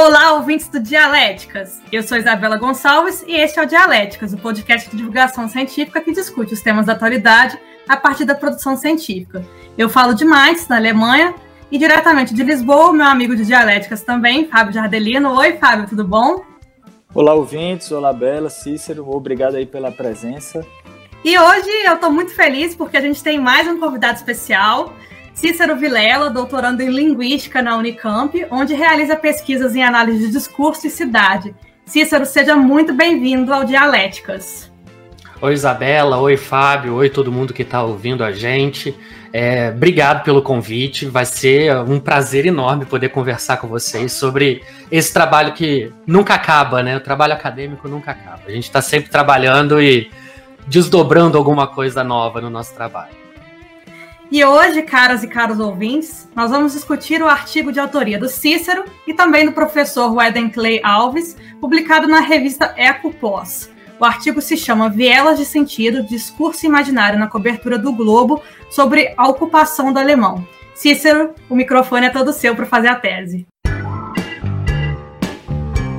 Olá, ouvintes do Dialéticas. Eu sou Isabela Gonçalves e este é o Dialéticas, o podcast de divulgação científica que discute os temas da atualidade a partir da produção científica. Eu falo de Mainz, na Alemanha, e diretamente de Lisboa, meu amigo de Dialéticas também, Fábio Jardelino. Oi, Fábio, tudo bom? Olá, ouvintes. Olá, Bela, Cícero. Obrigado aí pela presença. E hoje eu estou muito feliz porque a gente tem mais um convidado especial. Cícero Vilela, doutorando em Linguística na Unicamp, onde realiza pesquisas em análise de discurso e cidade. Cícero, seja muito bem-vindo ao Dialéticas. Oi, Isabela. Oi, Fábio. Oi, todo mundo que está ouvindo a gente. É, obrigado pelo convite. Vai ser um prazer enorme poder conversar com vocês sobre esse trabalho que nunca acaba, né? O trabalho acadêmico nunca acaba. A gente está sempre trabalhando e desdobrando alguma coisa nova no nosso trabalho. E hoje, caras e caros ouvintes, nós vamos discutir o artigo de autoria do Cícero e também do professor Weden Clay Alves, publicado na revista Eco Pós. O artigo se chama Vielas de Sentido, Discurso Imaginário na Cobertura do Globo sobre a Ocupação do Alemão. Cícero, o microfone é todo seu para fazer a tese.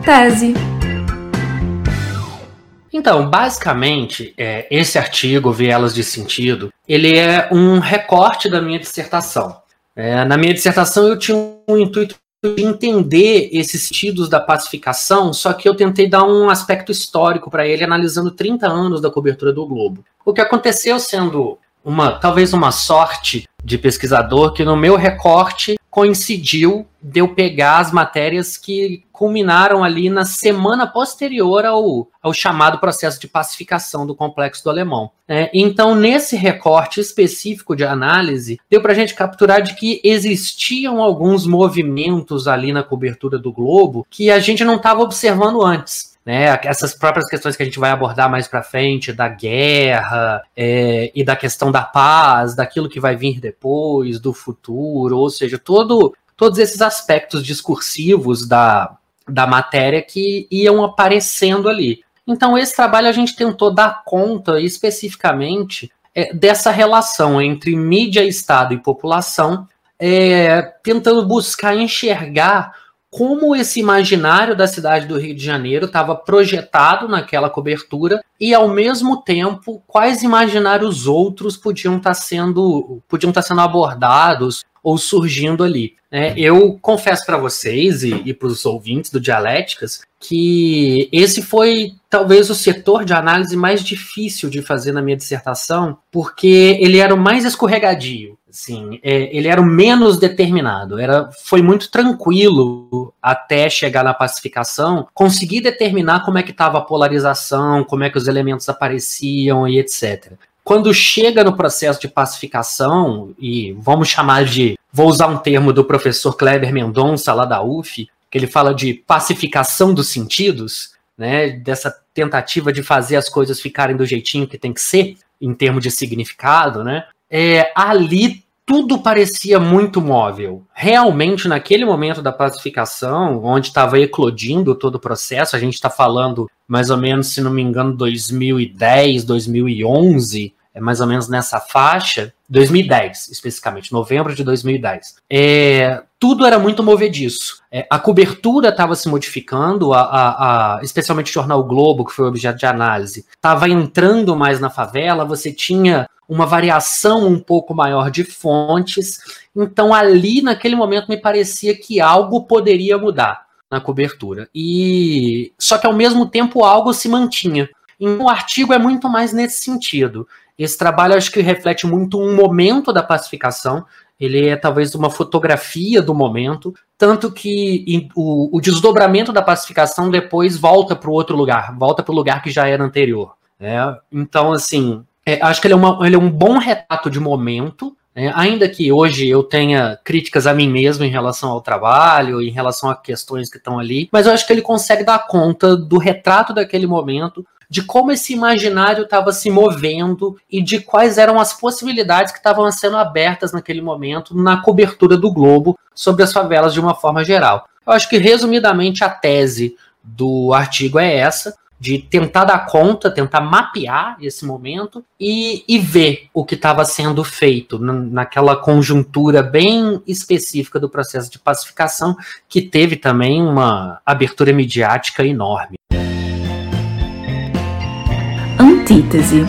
Tese. Então, basicamente, é, esse artigo, Vielas de Sentido, ele é um recorte da minha dissertação. É, na minha dissertação eu tinha um intuito de entender esses sentidos da pacificação, só que eu tentei dar um aspecto histórico para ele, analisando 30 anos da cobertura do Globo. O que aconteceu sendo uma talvez uma sorte de pesquisador que no meu recorte coincidiu de eu pegar as matérias que culminaram ali na semana posterior ao, ao chamado processo de pacificação do complexo do alemão. É, então, nesse recorte específico de análise, deu para a gente capturar de que existiam alguns movimentos ali na cobertura do globo que a gente não estava observando antes né? Essas próprias questões que a gente vai abordar mais para frente, da guerra é, e da questão da paz, daquilo que vai vir depois, do futuro, ou seja, todo, todos esses aspectos discursivos da, da matéria que iam aparecendo ali. Então, esse trabalho a gente tentou dar conta especificamente é, dessa relação entre mídia, Estado e população, é, tentando buscar enxergar como esse imaginário da cidade do Rio de Janeiro estava projetado naquela cobertura e ao mesmo tempo quais imaginários outros podiam estar tá sendo podiam estar tá sendo abordados ou surgindo ali. Né? Eu confesso para vocês e, e para os ouvintes do Dialéticas que esse foi talvez o setor de análise mais difícil de fazer na minha dissertação, porque ele era o mais escorregadio. Assim, é, ele era o menos determinado. Era, foi muito tranquilo até chegar na pacificação, conseguir determinar como é que estava a polarização, como é que os elementos apareciam e etc. Quando chega no processo de pacificação, e vamos chamar de, vou usar um termo do professor Kleber Mendonça, lá da UF, que ele fala de pacificação dos sentidos, né, dessa tentativa de fazer as coisas ficarem do jeitinho que tem que ser, em termos de significado, né? É, ali tudo parecia muito móvel. Realmente, naquele momento da pacificação, onde estava eclodindo todo o processo, a gente está falando mais ou menos, se não me engano, 2010, 2011, é mais ou menos nessa faixa, 2010 especificamente, novembro de 2010. É, tudo era muito movediço. É, a cobertura estava se modificando, a, a, a, especialmente o jornal Globo, que foi objeto de análise, estava entrando mais na favela, você tinha uma variação um pouco maior de fontes. Então, ali, naquele momento, me parecia que algo poderia mudar na cobertura. E só que ao mesmo tempo algo se mantinha. Então, o artigo é muito mais nesse sentido. Esse trabalho acho que reflete muito um momento da pacificação. Ele é talvez uma fotografia do momento, tanto que o, o desdobramento da pacificação depois volta para o outro lugar, volta para o lugar que já era anterior. Né? Então, assim, é, acho que ele é, uma, ele é, um bom retrato de momento, né? ainda que hoje eu tenha críticas a mim mesmo em relação ao trabalho, em relação a questões que estão ali, mas eu acho que ele consegue dar conta do retrato daquele momento, de como esse imaginário estava se movendo e de quais eram as possibilidades que estavam sendo abertas naquele momento na cobertura do globo sobre as favelas de uma forma geral. Eu acho que, resumidamente, a tese do artigo é essa. De tentar dar conta, tentar mapear esse momento e, e ver o que estava sendo feito naquela conjuntura bem específica do processo de pacificação, que teve também uma abertura midiática enorme. Antítese.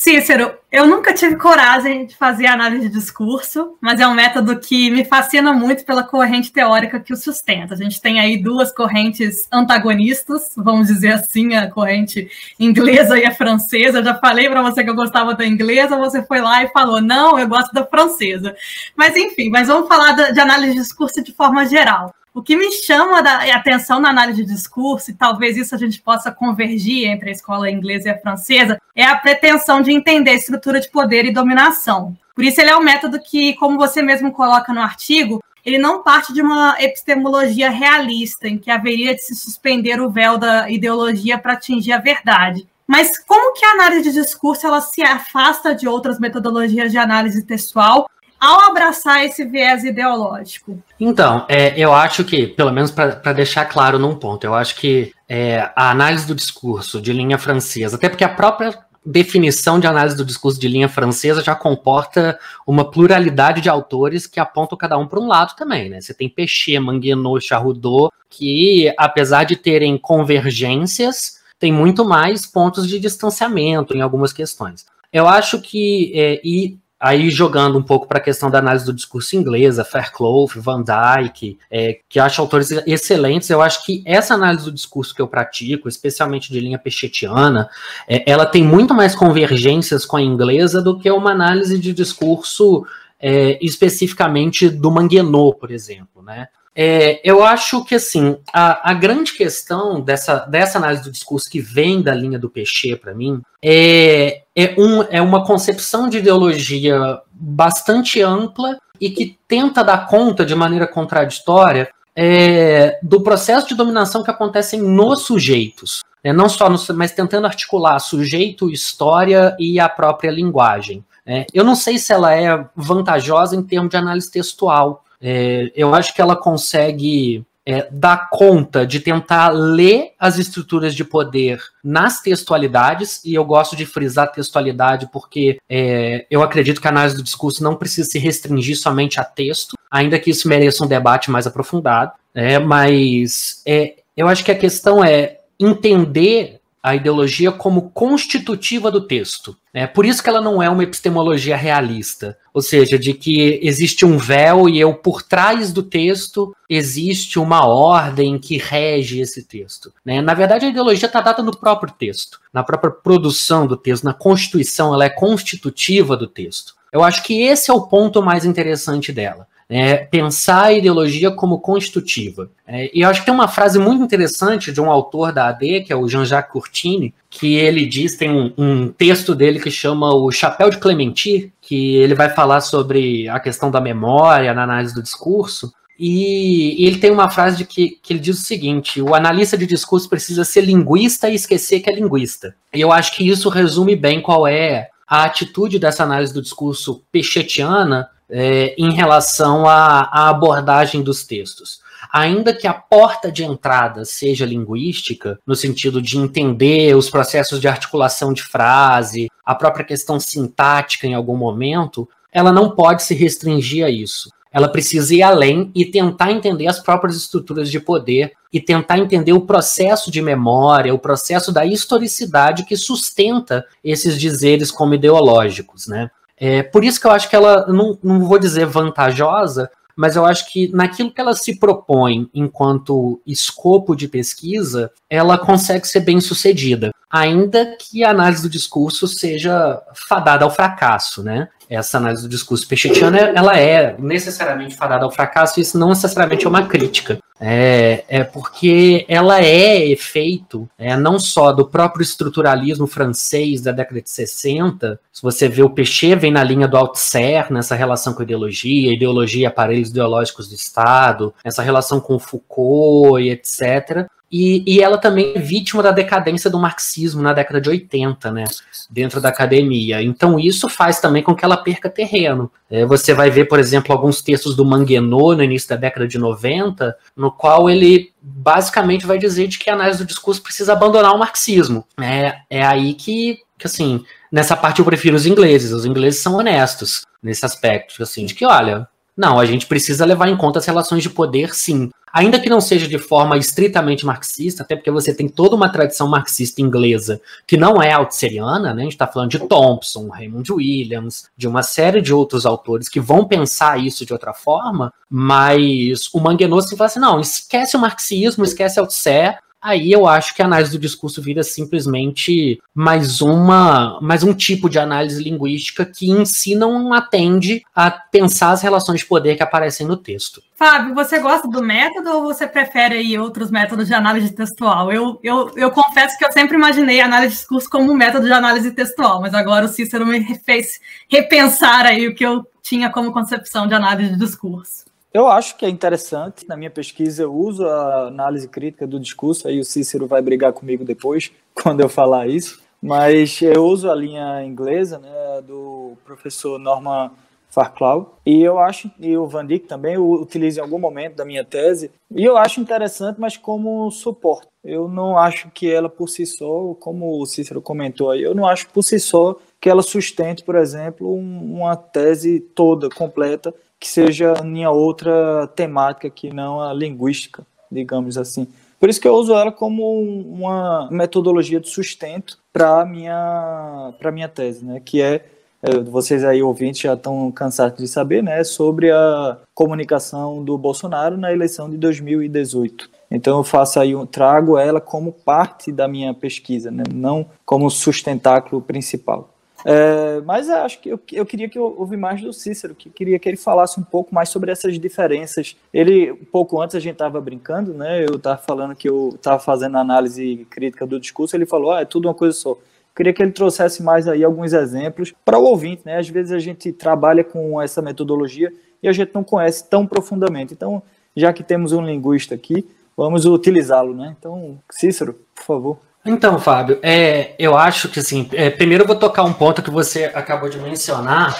Cícero, eu nunca tive coragem de fazer análise de discurso, mas é um método que me fascina muito pela corrente teórica que o sustenta. A gente tem aí duas correntes antagonistas, vamos dizer assim, a corrente inglesa e a francesa. Eu já falei para você que eu gostava da inglesa, você foi lá e falou: não, eu gosto da francesa. Mas enfim, mas vamos falar de análise de discurso de forma geral. O que me chama a atenção na análise de discurso, e talvez isso a gente possa convergir entre a escola inglesa e a francesa, é a pretensão de entender estrutura de poder e dominação. Por isso, ele é um método que, como você mesmo coloca no artigo, ele não parte de uma epistemologia realista, em que haveria de se suspender o véu da ideologia para atingir a verdade. Mas como que a análise de discurso ela se afasta de outras metodologias de análise textual ao abraçar esse viés ideológico? Então, é, eu acho que, pelo menos para deixar claro num ponto, eu acho que é, a análise do discurso de linha francesa, até porque a própria definição de análise do discurso de linha francesa já comporta uma pluralidade de autores que apontam cada um para um lado também, né? Você tem Pechet, Manguenot, Charroudot, que apesar de terem convergências, tem muito mais pontos de distanciamento em algumas questões. Eu acho que, é, e Aí jogando um pouco para a questão da análise do discurso inglesa, Fairclough, Van Dyke, é, que acho autores excelentes, eu acho que essa análise do discurso que eu pratico, especialmente de linha pechetiana, é, ela tem muito mais convergências com a inglesa do que uma análise de discurso é, especificamente do Manguenot, por exemplo, né? É, eu acho que assim a, a, grande questão dessa, dessa análise do discurso que vem da linha do Peixe para mim é, é, um, é uma concepção de ideologia bastante ampla e que tenta dar conta de maneira contraditória é, do processo de dominação que acontece nos sujeitos. Né? Não só, mas tentando articular sujeito, história e a própria linguagem. É, eu não sei se ela é vantajosa em termos de análise textual, é, eu acho que ela consegue é, dar conta de tentar ler as estruturas de poder nas textualidades, e eu gosto de frisar textualidade porque é, eu acredito que a análise do discurso não precisa se restringir somente a texto, ainda que isso mereça um debate mais aprofundado, né, mas é, eu acho que a questão é entender a ideologia como constitutiva do texto. É por isso que ela não é uma epistemologia realista, ou seja, de que existe um véu e eu por trás do texto existe uma ordem que rege esse texto. Né? Na verdade, a ideologia está dada no próprio texto, na própria produção do texto, na constituição, ela é constitutiva do texto. Eu acho que esse é o ponto mais interessante dela é, pensar a ideologia como constitutiva. É, e eu acho que tem uma frase muito interessante de um autor da AD, que é o Jean-Jacques Courtine, que ele diz, tem um, um, texto dele que chama O Chapéu de Clementi, que ele vai falar sobre a questão da memória na análise do discurso, e, ele tem uma frase de que, que ele diz o seguinte: o analista de discurso precisa ser linguista e esquecer que é linguista. E eu acho que isso resume bem qual é a atitude dessa análise do discurso pechetiana é, em relação à, à abordagem dos textos ainda que a porta de entrada seja linguística, no sentido de entender os processos de articulação de frase, a própria questão sintática em algum momento, ela não pode se restringir a isso. Ela precisa ir além e tentar entender as próprias estruturas de poder e tentar entender o processo de memória, o processo da historicidade que sustenta esses dizeres como ideológicos, né? É, por isso que eu acho que ela, não, não vou dizer vantajosa, mas eu acho que naquilo que ela se propõe enquanto escopo de pesquisa, ela consegue ser bem sucedida, ainda que a análise do discurso seja fadada ao fracasso, né? Essa análise do discurso pechetiano, ela é necessariamente fadada ao fracasso, e isso não necessariamente é uma crítica. É, é porque ela é efeito é, não só do próprio estruturalismo francês da década de 60, se você vê o Pechet vem na linha do Althusser, nessa relação com a ideologia, ideologia aparelhos ideológicos do Estado, essa relação com Foucault e etc., e, e, ela também é vítima da decadência do marxismo na década de 80, né? Dentro da academia. Então, isso faz também com que ela perca terreno. É, você vai ver, por exemplo, alguns textos do Manguenot no início da década de 90, no qual ele basicamente vai dizer de que a análise do discurso precisa abandonar o marxismo. É, é aí que, que, assim, nessa parte eu prefiro os ingleses. Os ingleses são honestos nesse aspecto, assim, de que, olha, não, a gente precisa levar em conta as relações de poder, sim. Ainda que não seja de forma estritamente marxista, até porque você tem toda uma tradição marxista inglesa que não é altseriana, né? A gente está falando de Thompson, Raymond Williams, de uma série de outros autores que vão pensar isso de outra forma, mas o Manguenot se fala assim: não, esquece o marxismo, esquece Althusser, aí eu acho que a análise do discurso vira simplesmente mais uma mais um tipo de análise linguística que em si não atende a pensar as relações de poder que aparecem no texto. Fábio, você gosta do método ou você prefere aí outros métodos de análise textual? Eu, eu, eu confesso que eu sempre imaginei a análise de discurso como um método de análise textual, mas agora o Cícero me fez repensar aí o que eu tinha como concepção de análise de discurso. Eu acho que é interessante. Na minha pesquisa, eu uso a análise crítica do discurso. Aí o Cícero vai brigar comigo depois, quando eu falar isso. Mas eu uso a linha inglesa né, do professor Norman Farclau. E eu acho, e o Van Dijk também, eu utilizo em algum momento da minha tese. E eu acho interessante, mas como suporte. Eu não acho que ela por si só, como o Cícero comentou aí, eu não acho por si só que ela sustente, por exemplo, uma tese toda, completa, que seja em outra temática que não a linguística, digamos assim. Por isso que eu uso ela como uma metodologia de sustento para minha para minha tese, né? Que é, é vocês aí ouvintes já estão cansados de saber, né? Sobre a comunicação do Bolsonaro na eleição de 2018. Então eu faço aí, trago ela como parte da minha pesquisa, né? Não como sustentáculo principal. É, mas acho que eu, eu queria que eu ouvi mais do Cícero, que queria que ele falasse um pouco mais sobre essas diferenças. Ele, um pouco antes a gente estava brincando, né? Eu estava falando que eu estava fazendo análise crítica do discurso, ele falou, ah, é tudo uma coisa só. Queria que ele trouxesse mais aí alguns exemplos para o ouvinte, né? Às vezes a gente trabalha com essa metodologia e a gente não conhece tão profundamente. Então, já que temos um linguista aqui, vamos utilizá-lo, né? Então, Cícero, por favor. Então, Fábio, é, eu acho que assim, é, primeiro eu vou tocar um ponto que você acabou de mencionar,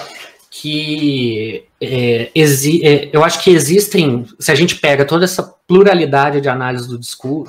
que é, é, eu acho que existem, se a gente pega toda essa pluralidade de análise do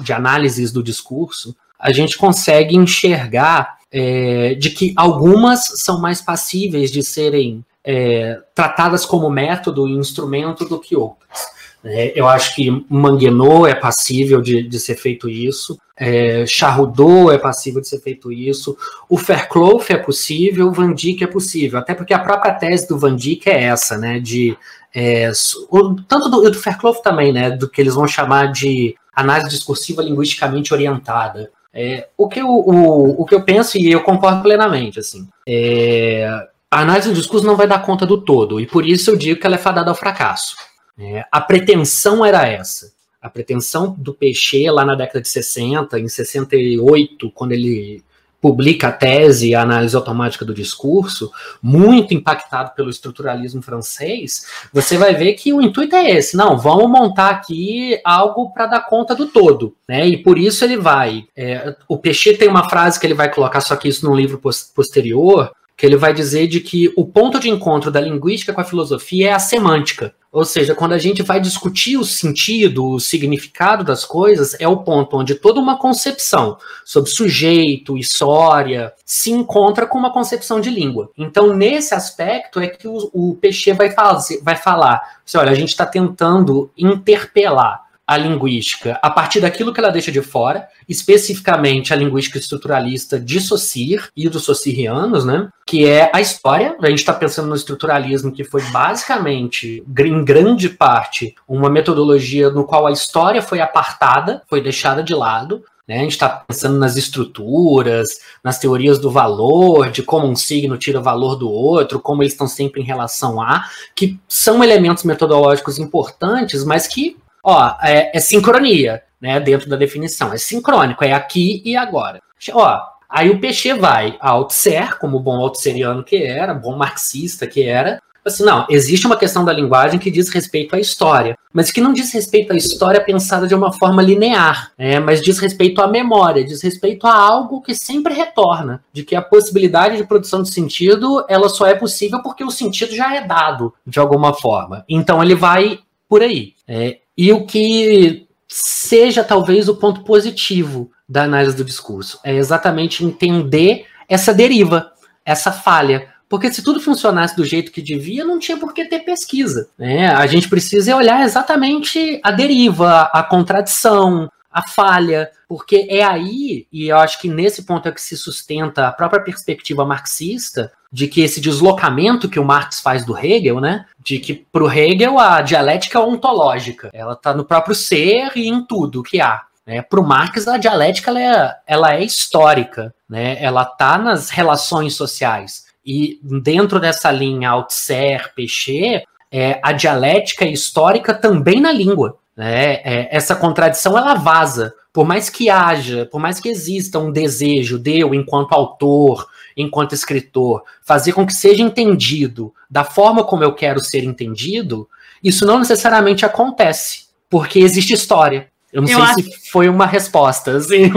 de análises do discurso, a gente consegue enxergar é, de que algumas são mais passíveis de serem é, tratadas como método e instrumento do que outras. É, eu acho que Manguenot é passível de, de ser feito isso, é, é passível de ser feito isso, o Fairclough é possível, o Van Dijk é possível, até porque a própria tese do Van Dijk é essa, né, de é, o, tanto do, do Fairclough também, né, do que eles vão chamar de análise discursiva linguisticamente orientada. É, o, que eu, o, o que eu penso, e eu concordo plenamente, assim, é, a análise do discurso não vai dar conta do todo, e por isso eu digo que ela é fadada ao fracasso. É, a pretensão era essa. A pretensão do Peixe lá na década de 60, em 68, quando ele publica a tese a análise automática do discurso, muito impactado pelo estruturalismo francês, você vai ver que o intuito é esse, não, vamos montar aqui algo para dar conta do todo, né? E por isso ele vai. É, o Peixe tem uma frase que ele vai colocar, só que isso num livro posterior, que ele vai dizer de que o ponto de encontro da linguística com a filosofia é a semântica. Ou seja, quando a gente vai discutir o sentido, o significado das coisas, é o ponto onde toda uma concepção sobre sujeito, história, se encontra com uma concepção de língua. Então, nesse aspecto, é que o, o Peixe vai, fazer, vai falar: assim, olha, a gente está tentando interpelar a linguística a partir daquilo que ela deixa de fora, especificamente a linguística estruturalista de Saussure e dos saussurianos, né? Que é a história. A gente está pensando no estruturalismo, que foi basicamente, em grande parte, uma metodologia no qual a história foi apartada, foi deixada de lado. Né? A gente está pensando nas estruturas, nas teorias do valor, de como um signo tira valor do outro, como eles estão sempre em relação a, que são elementos metodológicos importantes, mas que Ó, é, é sincronia, né? Dentro da definição. É sincrônico, é aqui e agora. Ó, aí o Peixe vai a Althusser, como bom altusseriano que era, bom marxista que era, Assim, não, existe uma questão da linguagem que diz respeito à história, mas que não diz respeito à história pensada de uma forma linear, né? mas diz respeito à memória, diz respeito a algo que sempre retorna, de que a possibilidade de produção de sentido ela só é possível porque o sentido já é dado de alguma forma. Então ele vai por aí. É, e o que seja talvez o ponto positivo da análise do discurso é exatamente entender essa deriva, essa falha. Porque se tudo funcionasse do jeito que devia, não tinha por que ter pesquisa. Né? A gente precisa olhar exatamente a deriva, a contradição, a falha, porque é aí, e eu acho que nesse ponto é que se sustenta a própria perspectiva marxista, de que esse deslocamento que o Marx faz do Hegel, né, de que para o Hegel a dialética é ontológica, ela está no próprio ser e em tudo que há. Né? Para o Marx, a dialética ela é, ela é histórica, né? ela está nas relações sociais. E dentro dessa linha Althusser, Péchet, é, a dialética histórica também na língua. Né? É, essa contradição ela vaza. Por mais que haja, por mais que exista um desejo de eu, enquanto autor, enquanto escritor, fazer com que seja entendido da forma como eu quero ser entendido, isso não necessariamente acontece, porque existe história. Eu não eu sei acho... se foi uma resposta, assim.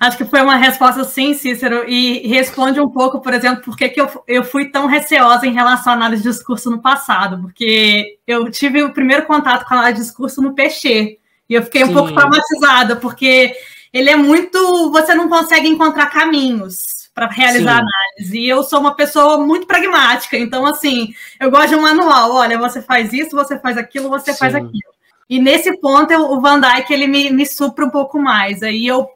Acho que foi uma resposta sim, Cícero, e responde um pouco, por exemplo, por que eu, eu fui tão receosa em relação à análise de discurso no passado, porque eu tive o primeiro contato com a análise de discurso no Peixe, e eu fiquei sim. um pouco traumatizada, porque ele é muito. Você não consegue encontrar caminhos para realizar Sim. análise. E eu sou uma pessoa muito pragmática, então, assim, eu gosto de um manual. Olha, você faz isso, você faz aquilo, você Sim. faz aquilo. E nesse ponto, eu, o Van Dyke, ele me, me supra um pouco mais. Aí eu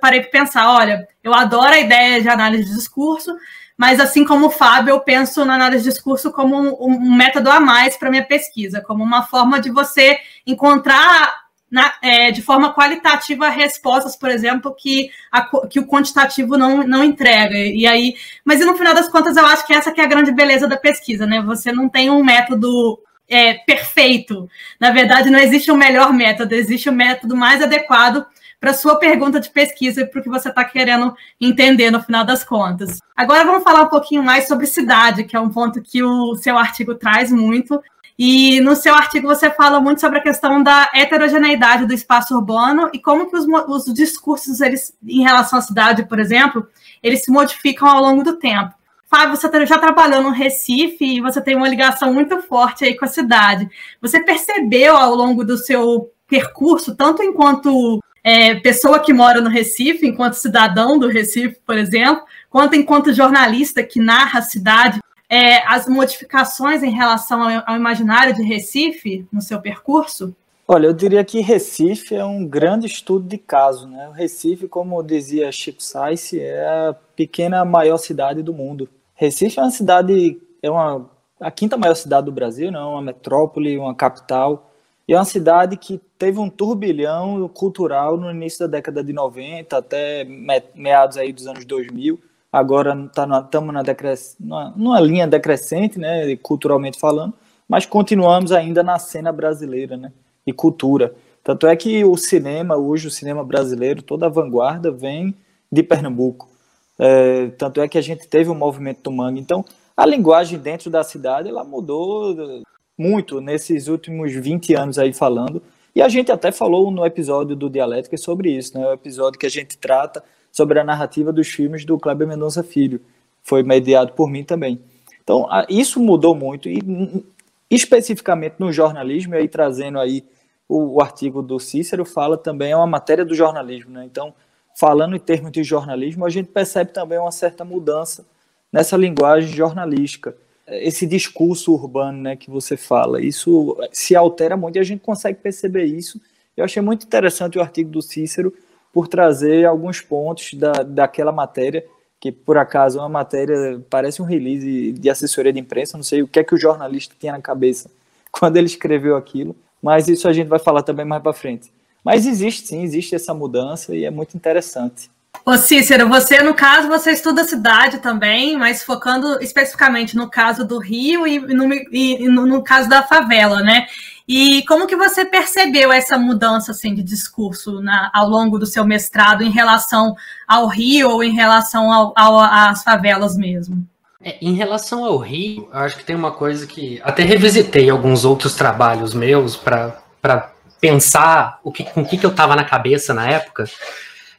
parei para pensar, olha, eu adoro a ideia de análise de discurso, mas assim como o Fábio, eu penso na análise de discurso como um, um método a mais para minha pesquisa, como uma forma de você encontrar na, é, de forma qualitativa respostas, por exemplo, que, a, que o quantitativo não, não entrega. E aí, mas no final das contas, eu acho que essa que é a grande beleza da pesquisa, né? Você não tem um método é, perfeito. Na verdade, não existe um melhor método, existe o método mais adequado para a sua pergunta de pesquisa e para o que você está querendo entender no final das contas. Agora vamos falar um pouquinho mais sobre cidade, que é um ponto que o seu artigo traz muito. E no seu artigo você fala muito sobre a questão da heterogeneidade do espaço urbano e como que os, os discursos eles, em relação à cidade, por exemplo, eles se modificam ao longo do tempo. Fábio, você tá, já trabalhou no Recife e você tem uma ligação muito forte aí com a cidade. Você percebeu ao longo do seu percurso, tanto enquanto é, pessoa que mora no Recife, enquanto cidadão do Recife, por exemplo, quanto enquanto jornalista que narra a cidade, é, as modificações em relação ao, ao imaginário de Recife no seu percurso? Olha, eu diria que Recife é um grande estudo de caso, né? O Recife, como dizia Chico Sainz, é a pequena maior cidade do mundo. Recife é uma cidade, é uma a quinta maior cidade do Brasil, não, né? uma metrópole, uma capital, e é uma cidade que teve um turbilhão cultural no início da década de 90 até meados aí dos anos 2000 agora estamos tá na numa, linha decrescente, né, culturalmente falando, mas continuamos ainda na cena brasileira, né, e cultura. Tanto é que o cinema, hoje o cinema brasileiro, toda a vanguarda vem de Pernambuco. É, tanto é que a gente teve o movimento do mangue. Então, a linguagem dentro da cidade, ela mudou muito nesses últimos 20 anos aí falando. E a gente até falou no episódio do Dialética sobre isso, né? O episódio que a gente trata sobre a narrativa dos filmes do Kleber Mendonça Filho. Foi mediado por mim também. Então, isso mudou muito, e especificamente no jornalismo, e aí trazendo aí o, o, artigo do Cícero, fala também, é uma matéria do jornalismo, né? Então, falando em termos de jornalismo, a gente percebe também uma certa mudança nessa linguagem jornalística. Esse discurso urbano né, que você fala, isso se altera muito e a gente consegue perceber isso. Eu achei muito interessante o artigo do Cícero, por trazer alguns pontos da, daquela matéria, que por acaso é uma matéria, parece um release de assessoria de imprensa, não sei o que é que o jornalista tinha na cabeça quando ele escreveu aquilo, mas isso a gente vai falar também mais para frente. Mas existe sim, existe essa mudança e é muito interessante. Ô Cícero, você, no caso, você estuda a cidade também, mas focando especificamente no caso do Rio e no, e no, no caso da favela, né? E como que você percebeu essa mudança assim, de discurso na, ao longo do seu mestrado em relação ao Rio ou em relação ao, ao, às favelas mesmo? É, em relação ao Rio, acho que tem uma coisa que até revisitei alguns outros trabalhos meus para pensar o que, com o que, que eu estava na cabeça na época.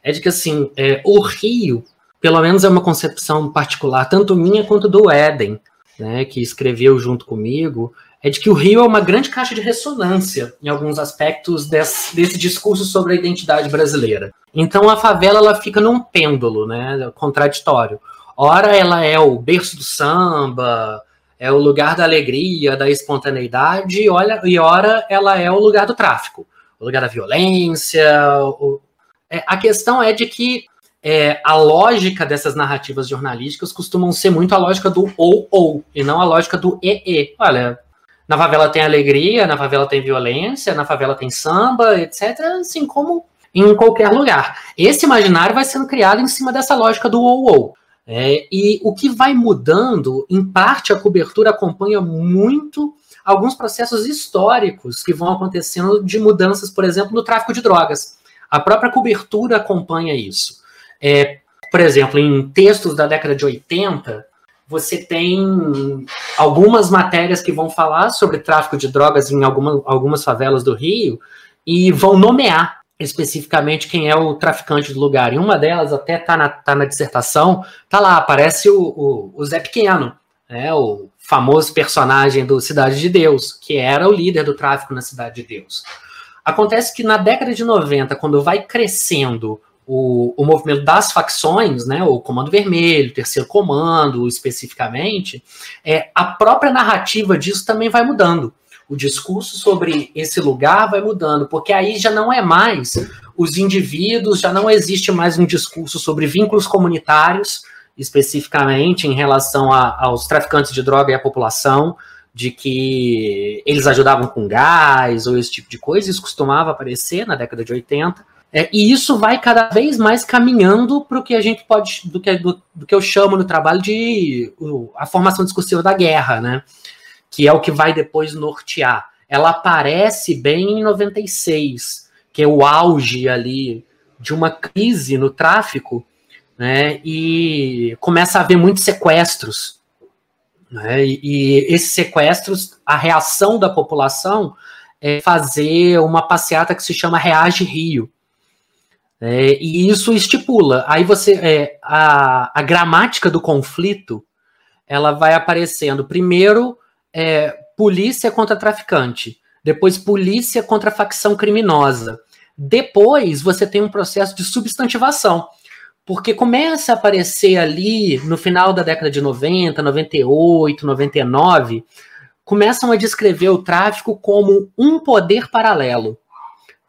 É de que assim, é, o Rio, pelo menos é uma concepção particular, tanto minha quanto do Éden, né, que escreveu junto comigo, é de que o Rio é uma grande caixa de ressonância em alguns aspectos desse, desse discurso sobre a identidade brasileira. Então a favela ela fica num pêndulo, né, contraditório. Ora ela é o berço do samba, é o lugar da alegria, da espontaneidade, olha, e ora ela é o lugar do tráfico, o lugar da violência. O, é, a questão é de que é, a lógica dessas narrativas jornalísticas costumam ser muito a lógica do ou ou, e não a lógica do e e. Olha, na favela tem alegria, na favela tem violência, na favela tem samba, etc. Assim como em qualquer lugar. Esse imaginário vai sendo criado em cima dessa lógica do ou ou. É, e o que vai mudando, em parte, a cobertura acompanha muito alguns processos históricos que vão acontecendo de mudanças, por exemplo, no tráfico de drogas. A própria cobertura acompanha isso. É, por exemplo, em textos da década de 80, você tem algumas matérias que vão falar sobre tráfico de drogas em alguma, algumas favelas do Rio e vão nomear especificamente quem é o traficante do lugar. E uma delas até tá na, tá na dissertação, tá lá, aparece o, o, o Zé Pequeno, né, o famoso personagem do Cidade de Deus, que era o líder do tráfico na Cidade de Deus. Acontece que na década de 90, quando vai crescendo o, o movimento das facções, né, o Comando Vermelho, o Terceiro Comando, especificamente, é, a própria narrativa disso também vai mudando. O discurso sobre esse lugar vai mudando, porque aí já não é mais os indivíduos, já não existe mais um discurso sobre vínculos comunitários, especificamente em relação a, aos traficantes de droga e à população, de que eles ajudavam com gás ou esse tipo de coisa, isso costumava aparecer na década de 80. É, e isso vai cada vez mais caminhando para o que a gente pode, do que, do, do que eu chamo no trabalho de a formação discursiva da guerra, né? que é o que vai depois nortear. Ela aparece bem em 96, que é o auge ali de uma crise no tráfico, né? E começa a haver muitos sequestros. Né? E, e esses sequestros, a reação da população é fazer uma passeata que se chama Reage Rio. É, e isso estipula. Aí você. É, a, a gramática do conflito ela vai aparecendo primeiro é, polícia contra traficante, depois polícia contra facção criminosa. Depois você tem um processo de substantivação, porque começa a aparecer ali no final da década de 90, 98, 99, começam a descrever o tráfico como um poder paralelo.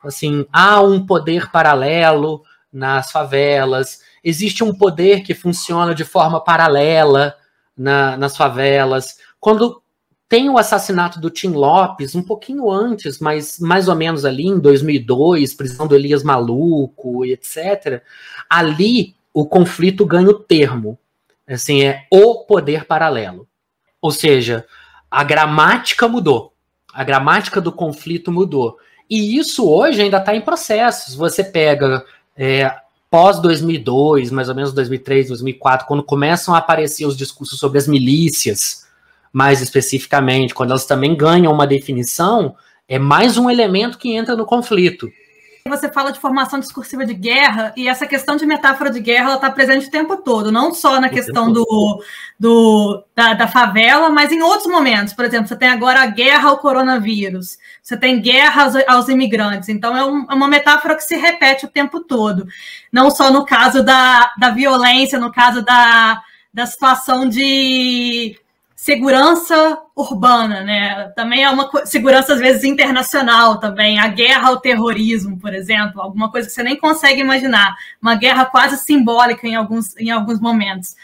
Assim, há um poder paralelo nas favelas, existe um poder que funciona de forma paralela na, nas favelas. Quando tem o assassinato do Tim Lopes um pouquinho antes, mas mais ou menos ali em 2002, prisão do Elias Maluco etc. Ali o conflito ganha o termo, assim é o poder paralelo. Ou seja, a gramática mudou, a gramática do conflito mudou. E isso hoje ainda está em processos. Você pega é, pós 2002, mais ou menos 2003, 2004, quando começam a aparecer os discursos sobre as milícias mais especificamente, quando elas também ganham uma definição, é mais um elemento que entra no conflito. Você fala de formação discursiva de guerra, e essa questão de metáfora de guerra está presente o tempo todo, não só na o questão do, do da, da, favela, mas em outros momentos. Por exemplo, você tem agora a guerra ao coronavírus, você tem guerra aos, aos imigrantes. Então, é, um, é, uma metáfora que se repete o tempo todo. Não só no caso da, da violência, no caso da, da situação de segurança urbana, né? Também é uma segurança às vezes internacional também, a guerra ao terrorismo, por exemplo, alguma coisa que você nem consegue imaginar, uma guerra quase simbólica em alguns, em alguns momentos.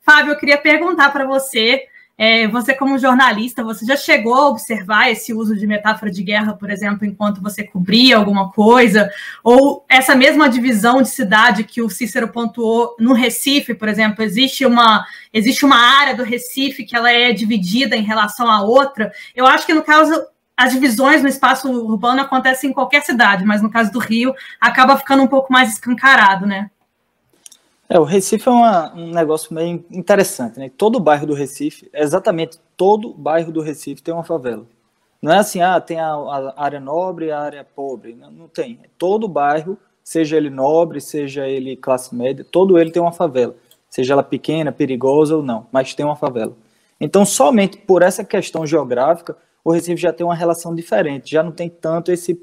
Fábio, eu queria perguntar para você é, você, como jornalista, você já chegou a observar esse uso de metáfora de guerra, por exemplo, enquanto você cobria alguma coisa? Ou essa mesma divisão de cidade que o Cícero pontuou no Recife, por exemplo, existe uma, existe uma área do Recife que ela é dividida em relação à outra? Eu acho que no caso as divisões no espaço urbano acontecem em qualquer cidade, mas no caso do Rio acaba ficando um pouco mais escancarado, né? É, o Recife é uma, um negócio meio interessante, né? Todo bairro do Recife, exatamente todo bairro do Recife tem uma favela. Não é assim, ah, tem a, a área nobre e a área pobre. Não, não tem. Todo bairro, seja ele nobre, seja ele classe média, todo ele tem uma favela. Seja ela pequena, perigosa ou não, mas tem uma favela. Então, somente por essa questão geográfica, o Recife já tem uma relação diferente, já não tem tanto esse,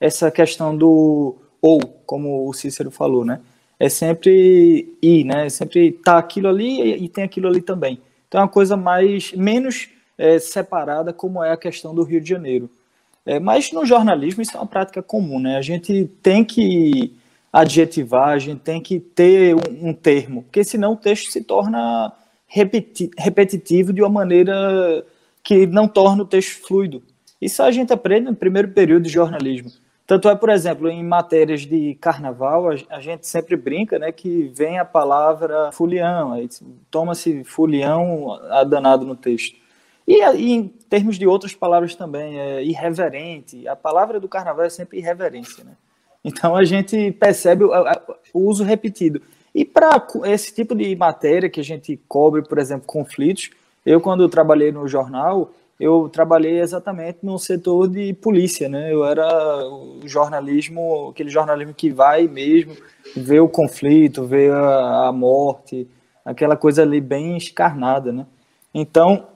essa questão do ou, como o Cícero falou, né? É sempre ir, né? É sempre tá aquilo ali e, e tem aquilo ali também. Então é uma coisa mais menos é, separada, como é a questão do Rio de Janeiro. É, mas no jornalismo isso é uma prática comum, né? A gente tem que adjetivar, a gente tem que ter um, um termo, porque senão o texto se torna repeti repetitivo de uma maneira que não torna o texto fluido. Isso a gente aprende no primeiro período de jornalismo. Tanto é, por exemplo, em matérias de carnaval, a, gente sempre brinca, né, que vem a palavra fulião, toma-se fulião a danado no texto. E, e, em termos de outras palavras também, é irreverente. A palavra do carnaval é sempre irreverência, né? Então a gente percebe o, o uso repetido. E para esse tipo de matéria que a gente cobre, por exemplo, conflitos, eu quando trabalhei no jornal, eu trabalhei exatamente no setor de polícia, né? Eu era o jornalismo, aquele jornalismo que vai mesmo ver o conflito, ver a, a morte, aquela coisa ali bem escarnada, né? Então,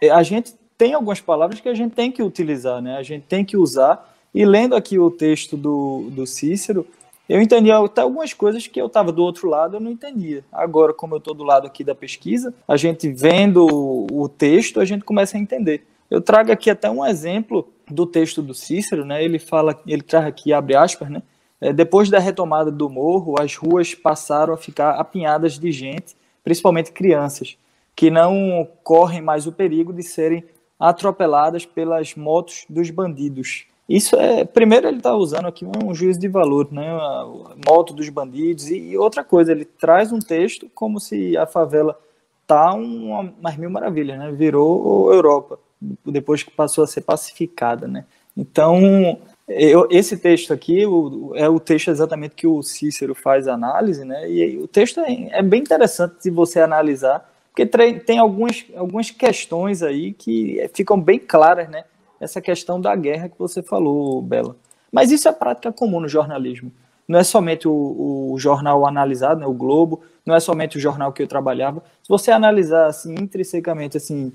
é, a gente tem algumas palavras que a gente tem que utilizar, né? A gente tem que usar. E lendo aqui o texto do, do Cícero, eu entendi até algumas coisas que eu estava do outro lado, eu não entendia. Agora, como eu estou do lado aqui da pesquisa, a gente vendo o texto, a gente começa a entender. Eu trago aqui até um exemplo do texto do Cícero, né? Ele fala, ele traz aqui, abre aspas, né? É, depois da retomada do morro, as ruas passaram a ficar apinhadas de gente, principalmente crianças que não correm mais o perigo de serem atropeladas pelas motos dos bandidos. Isso é, primeiro ele está usando aqui um juízo de valor, né, a moto dos bandidos e outra coisa, ele traz um texto como se a favela tá uma, umas mil maravilhas, né, virou Europa depois que passou a ser pacificada, né. Então eu, esse texto aqui o, é o texto exatamente que o Cícero faz análise, né, e o texto é, é bem interessante se você analisar porque tem algumas, algumas questões aí que ficam bem claras, né? Essa questão da guerra que você falou, Bela. Mas isso é prática comum no jornalismo. Não é somente o, o jornal analisado, né, o Globo, não é somente o jornal que eu trabalhava. Se você analisar assim, intrinsecamente, assim,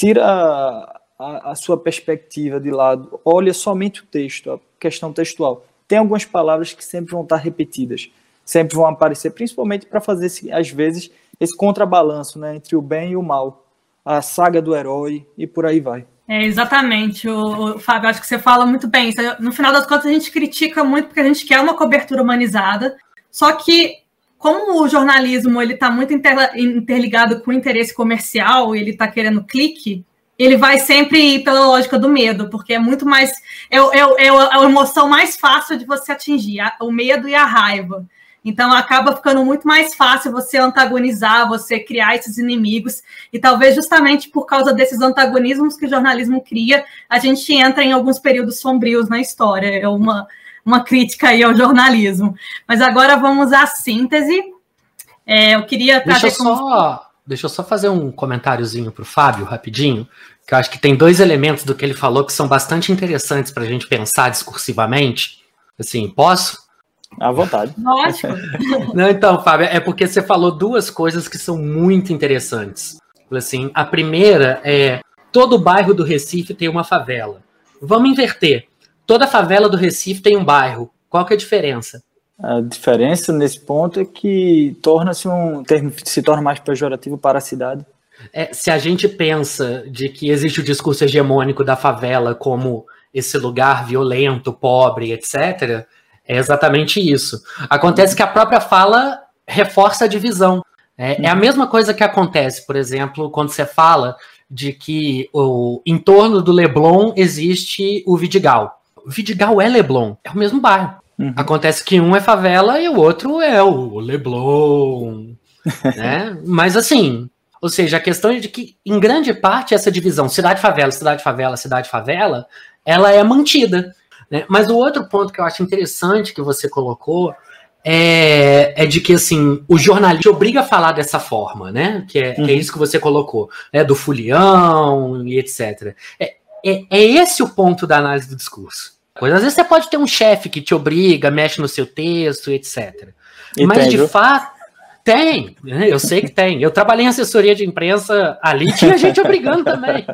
tira a, a, sua perspectiva de lado, olha somente o texto, a questão textual. Tem algumas palavras que sempre vão estar repetidas, sempre vão aparecer, principalmente para fazer, às vezes, esse contrabalanço né, entre o bem e o mal, a saga do herói e por aí vai. É, exatamente, o, o Fábio, acho que você fala muito bem. No final das contas, a gente critica muito porque a gente quer uma cobertura humanizada, só que como o jornalismo ele está muito interligado com o interesse comercial, ele está querendo clique, ele vai sempre ir pela lógica do medo, porque é muito mais. É, é, é a emoção mais fácil de você atingir, o medo e a raiva. Então acaba ficando muito mais fácil você antagonizar, você criar esses inimigos. E talvez justamente por causa desses antagonismos que o jornalismo cria, a gente entra em alguns períodos sombrios na história. É uma, uma crítica aí ao jornalismo. Mas agora vamos à síntese. É, eu queria trazer. Deixa eu, como... só, deixa eu só fazer um comentáriozinho para o Fábio, rapidinho, que eu acho que tem dois elementos do que ele falou que são bastante interessantes para a gente pensar discursivamente. Assim, posso? À vontade. Lógico. Não, então, Fábio, é porque você falou duas coisas que são muito interessantes. Assim, a primeira é todo bairro do Recife tem uma favela. Vamos inverter. Toda favela do Recife tem um bairro. Qual que é a diferença? A diferença nesse ponto é que torna-se um termo se torna mais pejorativo para a cidade. É, se a gente pensa de que existe o discurso hegemônico da favela como esse lugar violento, pobre, etc., é exatamente isso. Acontece que a própria fala reforça a divisão. É, é, a mesma coisa que acontece, por exemplo, quando você fala de que o, em torno do Leblon existe o Vidigal. Vidigal é Leblon, é o mesmo bairro. Uhum. Acontece que um é favela e o outro é o Leblon. né? Mas assim, ou seja, a questão é de que, em grande parte, essa divisão cidade-favela, cidade-favela, cidade-favela, ela é mantida. Né? Mas o outro ponto que eu acho interessante que você colocou é, é de que assim o jornalista obriga a falar dessa forma, né? Que é, uhum. que é uhum. isso que você colocou, né? Do fulião e etc. É, é, é esse o ponto da análise do discurso. Às vezes você pode ter um chefe que te obriga, mexe no seu texto, etc. Mas de fato tem, né? eu sei que tem. Eu trabalhei em assessoria de imprensa ali, tinha gente obrigando também.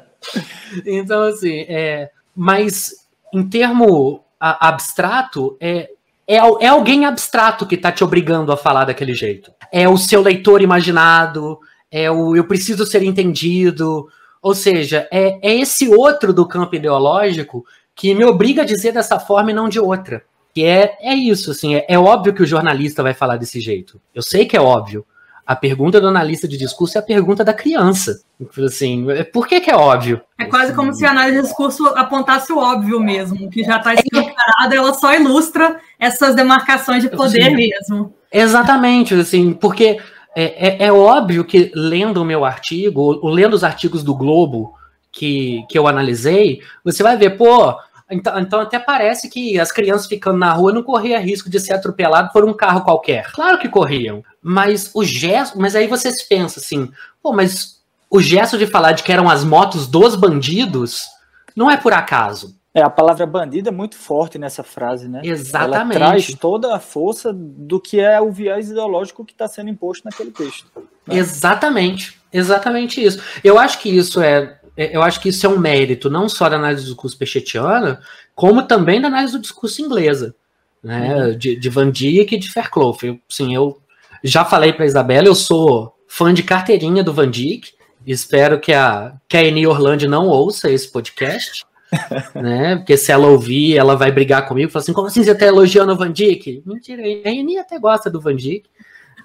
Então, assim, é, mas em termo abstrato, é, é, é alguém abstrato que está te obrigando a falar daquele jeito. É o seu leitor imaginado, é o eu preciso ser entendido. Ou seja, é, é esse outro do campo ideológico que me obriga a dizer dessa forma e não de outra. Que é, é isso, assim, é, é óbvio que o jornalista vai falar desse jeito. Eu sei que é óbvio. A pergunta do analista de discurso é a pergunta da criança. Assim, por que, que é óbvio? É quase como se a análise de discurso apontasse o óbvio mesmo, que já está escancarado, ela só ilustra essas demarcações de poder mesmo. Exatamente, assim, porque é, é, é, óbvio que lendo o meu artigo, ou lendo os artigos do Globo que, que eu analisei, você vai ver, pô, então, então, até parece que as crianças ficando na rua não corriam risco de ser atropelado por um carro qualquer. Claro que corriam. Mas o gesto. Mas aí você se pensa assim, pô, mas o gesto de falar de que eram as motos dos bandidos não é por acaso. É, a palavra bandido é muito forte nessa frase, né? Exatamente. Ela traz toda a força do que é o viés ideológico que está sendo imposto naquele texto. Né? Exatamente. Exatamente isso. Eu acho que isso é é, eu acho que isso é um mérito não só da análise do discurso pechetiana, como também da análise do discurso inglesa, né, uhum. de, de Van Dijk e de Fairclough. Eu, sim, eu já falei para Isabela, eu sou fã de carteirinha do Van Dijk, espero que a, que a Eni Orlando não ouça esse podcast, né, porque se ela ouvir, ela vai brigar comigo, falar assim, como assim você está elogiando o Van Dijk? Mentira, a Eni até gosta do Van Dijk,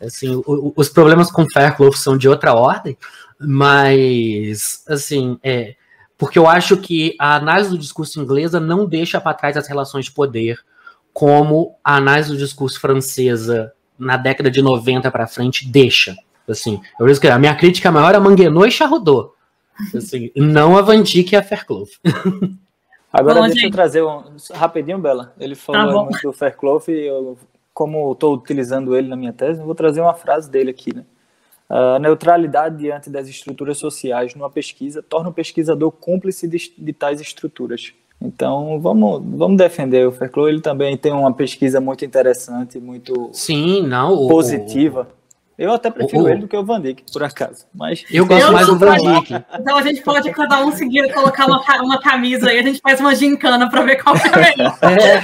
assim, o, o, os problemas com Fairclough são de outra ordem, mas, assim, é. Porque eu acho que a análise do discurso inglesa não deixa para trás as relações de poder, como a análise do discurso francesa na década de 90 para frente deixa. Assim, eu que a minha crítica maior é Manguenot e Charrodot. Assim, não a Van Dijk e a Fairclough. Agora Bom, deixa gente. eu trazer um rapidinho, Bela. Ele falou tá muito do Fairclough e eu, como estou utilizando ele na minha tese, eu vou trazer uma frase dele aqui, né? A neutralidade diante das estruturas sociais numa pesquisa torna o pesquisador cúmplice de, de tais estruturas. Então, vamos, vamos defender o Ferclo. Ele também tem uma pesquisa muito interessante, muito Sim, não, positiva. Eu até prefiro o, ele do que o Van Dijk, por acaso. Mas eu gosto eu mais do Van Dijk. Então a gente pode cada um seguir colocar uma, uma camisa aí, a gente faz uma gincana para ver qual é melhor. É.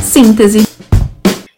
Síntese.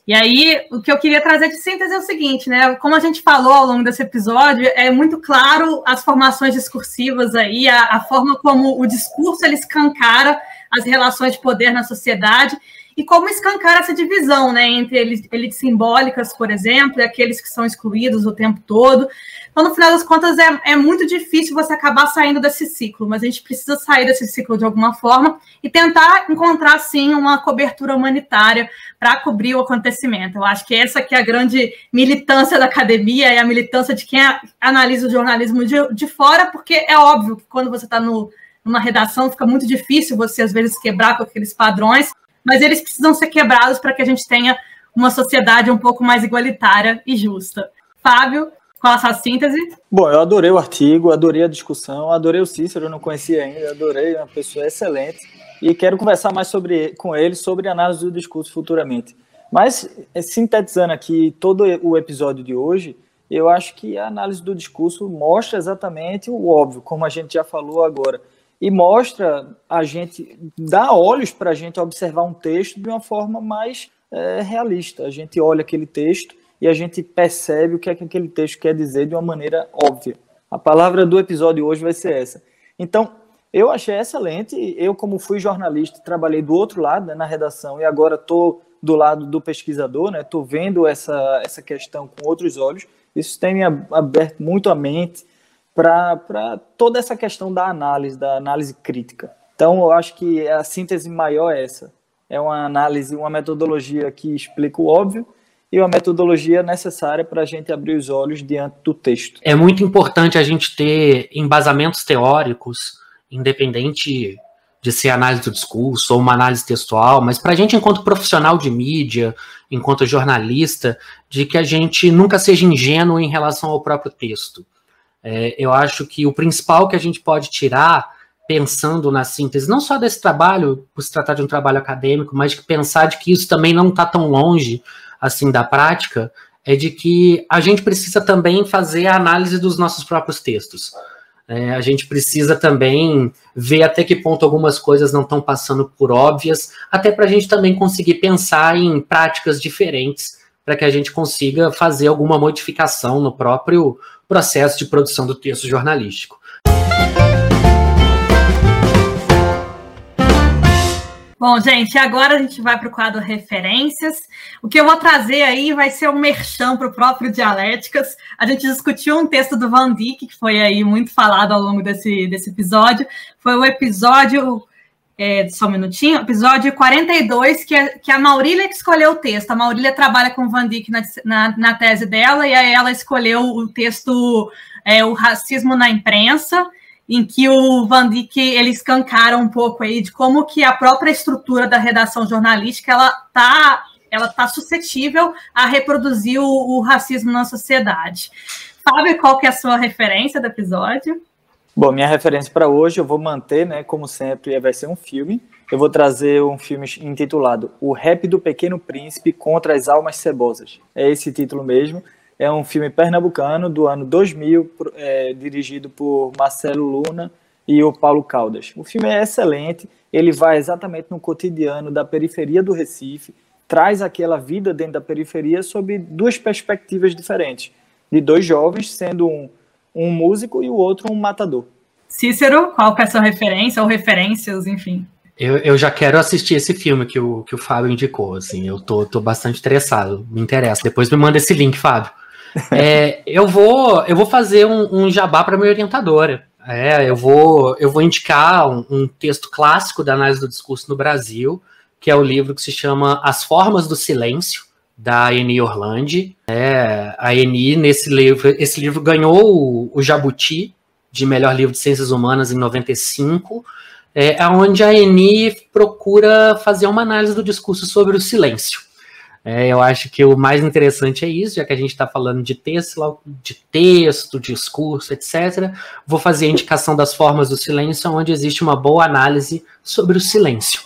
E aí, o que eu queria trazer de síntese é o seguinte, né? Como a gente falou ao longo desse episódio, é muito claro as formações discursivas aí, a, a forma como o discurso ele escancara as relações de poder na sociedade e como escancar essa divisão, né, entre elites simbólicas, por exemplo, e aqueles que são excluídos o tempo todo. Então, no final das contas, é, é muito difícil você acabar saindo desse ciclo, mas a gente precisa sair desse ciclo de alguma forma e tentar encontrar, sim, uma cobertura humanitária para cobrir o acontecimento. Eu acho que essa que é a grande militância da academia e a militância de quem analisa o jornalismo de, de fora, porque é óbvio que quando você está numa redação fica muito difícil você, às vezes, quebrar com aqueles padrões, mas eles precisam ser quebrados para que a gente tenha uma sociedade um pouco mais igualitária e justa. Fábio, qual a sua síntese? Bom, eu adorei o artigo, adorei a discussão, adorei o Cícero, eu não conhecia ainda, adorei, uma pessoa excelente. E quero conversar mais sobre, com ele sobre análise do discurso futuramente. Mas, eh, sintetizando aqui todo o episódio de hoje, eu acho que a análise do discurso mostra exatamente o óbvio, como a gente já falou agora. E mostra a gente, dá olhos para a gente observar um texto de uma forma mais é, realista. A gente olha aquele texto e a gente percebe o que é que aquele texto quer dizer de uma maneira óbvia. A palavra do episódio hoje vai ser essa. Então, eu achei excelente. Eu, como fui jornalista, trabalhei do outro lado, né, na redação, e agora estou do lado do pesquisador, né? Estou vendo essa, essa questão com outros olhos. Isso tem me aberto muito a mente para toda essa questão da análise, da análise crítica. Então, eu acho que a síntese maior é essa. É uma análise, uma metodologia que explica o óbvio, e uma metodologia necessária para a gente abrir os olhos diante do texto. É muito importante a gente ter embasamentos teóricos, independente de ser análise do discurso ou uma análise textual, mas para a gente, enquanto profissional de mídia, enquanto jornalista, de que a gente nunca seja ingênuo em relação ao próprio texto. É, eu acho que o principal que a gente pode tirar, pensando na síntese, não só desse trabalho, por se tratar de um trabalho acadêmico, mas de pensar de que isso também não está tão longe assim da prática, é de que a gente precisa também fazer a análise dos nossos próprios textos. É, a gente precisa também ver até que ponto algumas coisas não estão passando por óbvias, até para a gente também conseguir pensar em práticas diferentes, para que a gente consiga fazer alguma modificação no próprio processo de produção do texto jornalístico. Bom, gente, agora a gente vai para o quadro referências. O que eu vou trazer aí vai ser um merchan para o próprio Dialéticas. A gente discutiu um texto do Van Dyck, que foi aí muito falado ao longo desse, desse episódio. Foi o episódio, é, só um minutinho, episódio 42, que, é, que a Maurília que escolheu o texto. A Maurília trabalha com Van Dyck na, na, na tese dela, e aí ela escolheu o texto é, O Racismo na Imprensa em que o Van Dijk ele escancara um pouco aí de como que a própria estrutura da redação jornalística ela tá ela tá suscetível a reproduzir o, o racismo na sociedade. Sabe qual que é a sua referência do episódio? Bom, minha referência para hoje eu vou manter, né, como sempre, vai ser um filme. Eu vou trazer um filme intitulado O Rap do Pequeno Príncipe contra as Almas Cebosas. É esse título mesmo. É um filme pernambucano do ano 2000, é, dirigido por Marcelo Luna e o Paulo Caldas. O filme é excelente, ele vai exatamente no cotidiano da periferia do Recife, traz aquela vida dentro da periferia sob duas perspectivas diferentes, de dois jovens, sendo um, um músico e o outro um matador. Cícero, qual que é a sua referência ou referências, enfim? Eu, eu já quero assistir esse filme que o, que o Fábio indicou, assim, eu tô, tô bastante interessado, me interessa. Depois me manda esse link, Fábio. É, eu vou eu vou fazer um, um jabá para minha orientadora. É, eu vou eu vou indicar um, um, texto clássico da análise do discurso no Brasil, que é o livro que se chama As Formas do Silêncio da Eni Orlandi. É, a Eni nesse livro esse livro ganhou o, o Jabuti de melhor livro de ciências humanas em 95. É, onde a Eni procura fazer uma análise do discurso sobre o silêncio. É, eu acho que o mais interessante é isso, já que a gente está falando de texto, de texto, discurso, etc. Vou fazer a indicação das formas do silêncio, onde existe uma boa análise sobre o silêncio.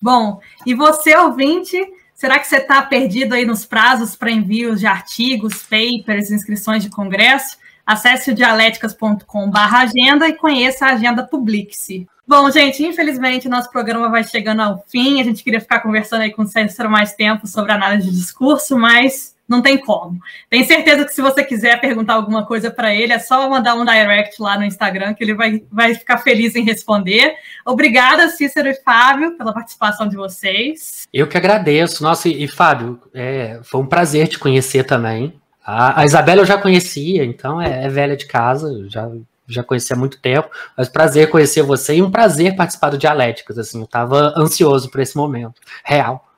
Bom, e você, ouvinte, será que você está perdido aí nos prazos para envios de artigos, papers, inscrições de congresso? Acesse o dialéticas.com/agenda e conheça a agenda Publique-se. Bom, gente, infelizmente nosso programa vai chegando ao fim. A gente queria ficar conversando aí com o César mais tempo sobre análise de discurso, mas não tem como. Tenho certeza que se você quiser perguntar alguma coisa para ele, é só mandar um direct lá no Instagram, que ele vai, vai ficar feliz em responder. Obrigada, Cícero e Fábio, pela participação de vocês. Eu que agradeço. Nossa, e, e Fábio, é, foi um prazer te conhecer também. A, a Isabela eu já conhecia, então é, é velha de casa, já já conheci há muito tempo, mas prazer conhecer você e um prazer participar do Dialéticas, assim, eu estava ansioso por esse momento, real.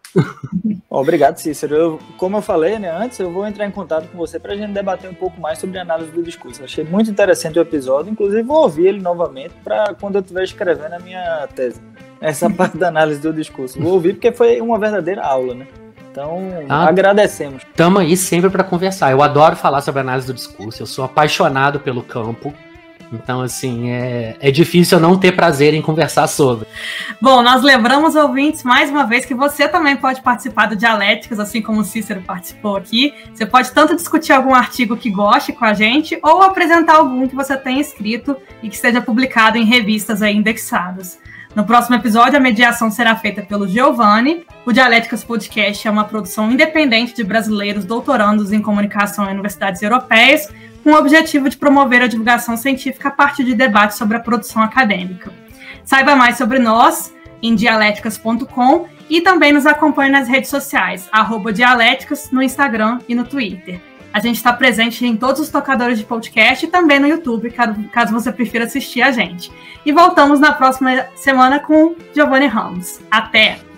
Obrigado, Cícero. Eu, como eu falei né, antes, eu vou entrar em contato com você para a gente debater um pouco mais sobre a análise do discurso. Achei muito interessante o episódio, inclusive vou ouvir ele novamente para quando eu estiver escrevendo a minha tese. Essa parte da análise do discurso. Vou ouvir porque foi uma verdadeira aula, né? Então, ah, agradecemos. Estamos aí sempre para conversar. Eu adoro falar sobre análise do discurso, eu sou apaixonado pelo campo. Então, assim, é, é difícil eu não ter prazer em conversar sobre. Bom, nós lembramos, ouvintes, mais uma vez, que você também pode participar do Dialéticas, assim como o Cícero participou aqui. Você pode tanto discutir algum artigo que goste com a gente, ou apresentar algum que você tenha escrito e que esteja publicado em revistas aí indexadas. No próximo episódio, a mediação será feita pelo Giovanni. O Dialéticas Podcast é uma produção independente de brasileiros doutorandos em comunicação em universidades europeias, com o objetivo de promover a divulgação científica a partir de debates sobre a produção acadêmica. Saiba mais sobre nós em dialéticas.com e também nos acompanhe nas redes sociais, dialéticas no Instagram e no Twitter. A gente está presente em todos os tocadores de podcast e também no YouTube, caso você prefira assistir a gente. E voltamos na próxima semana com Giovanni Ramos. Até!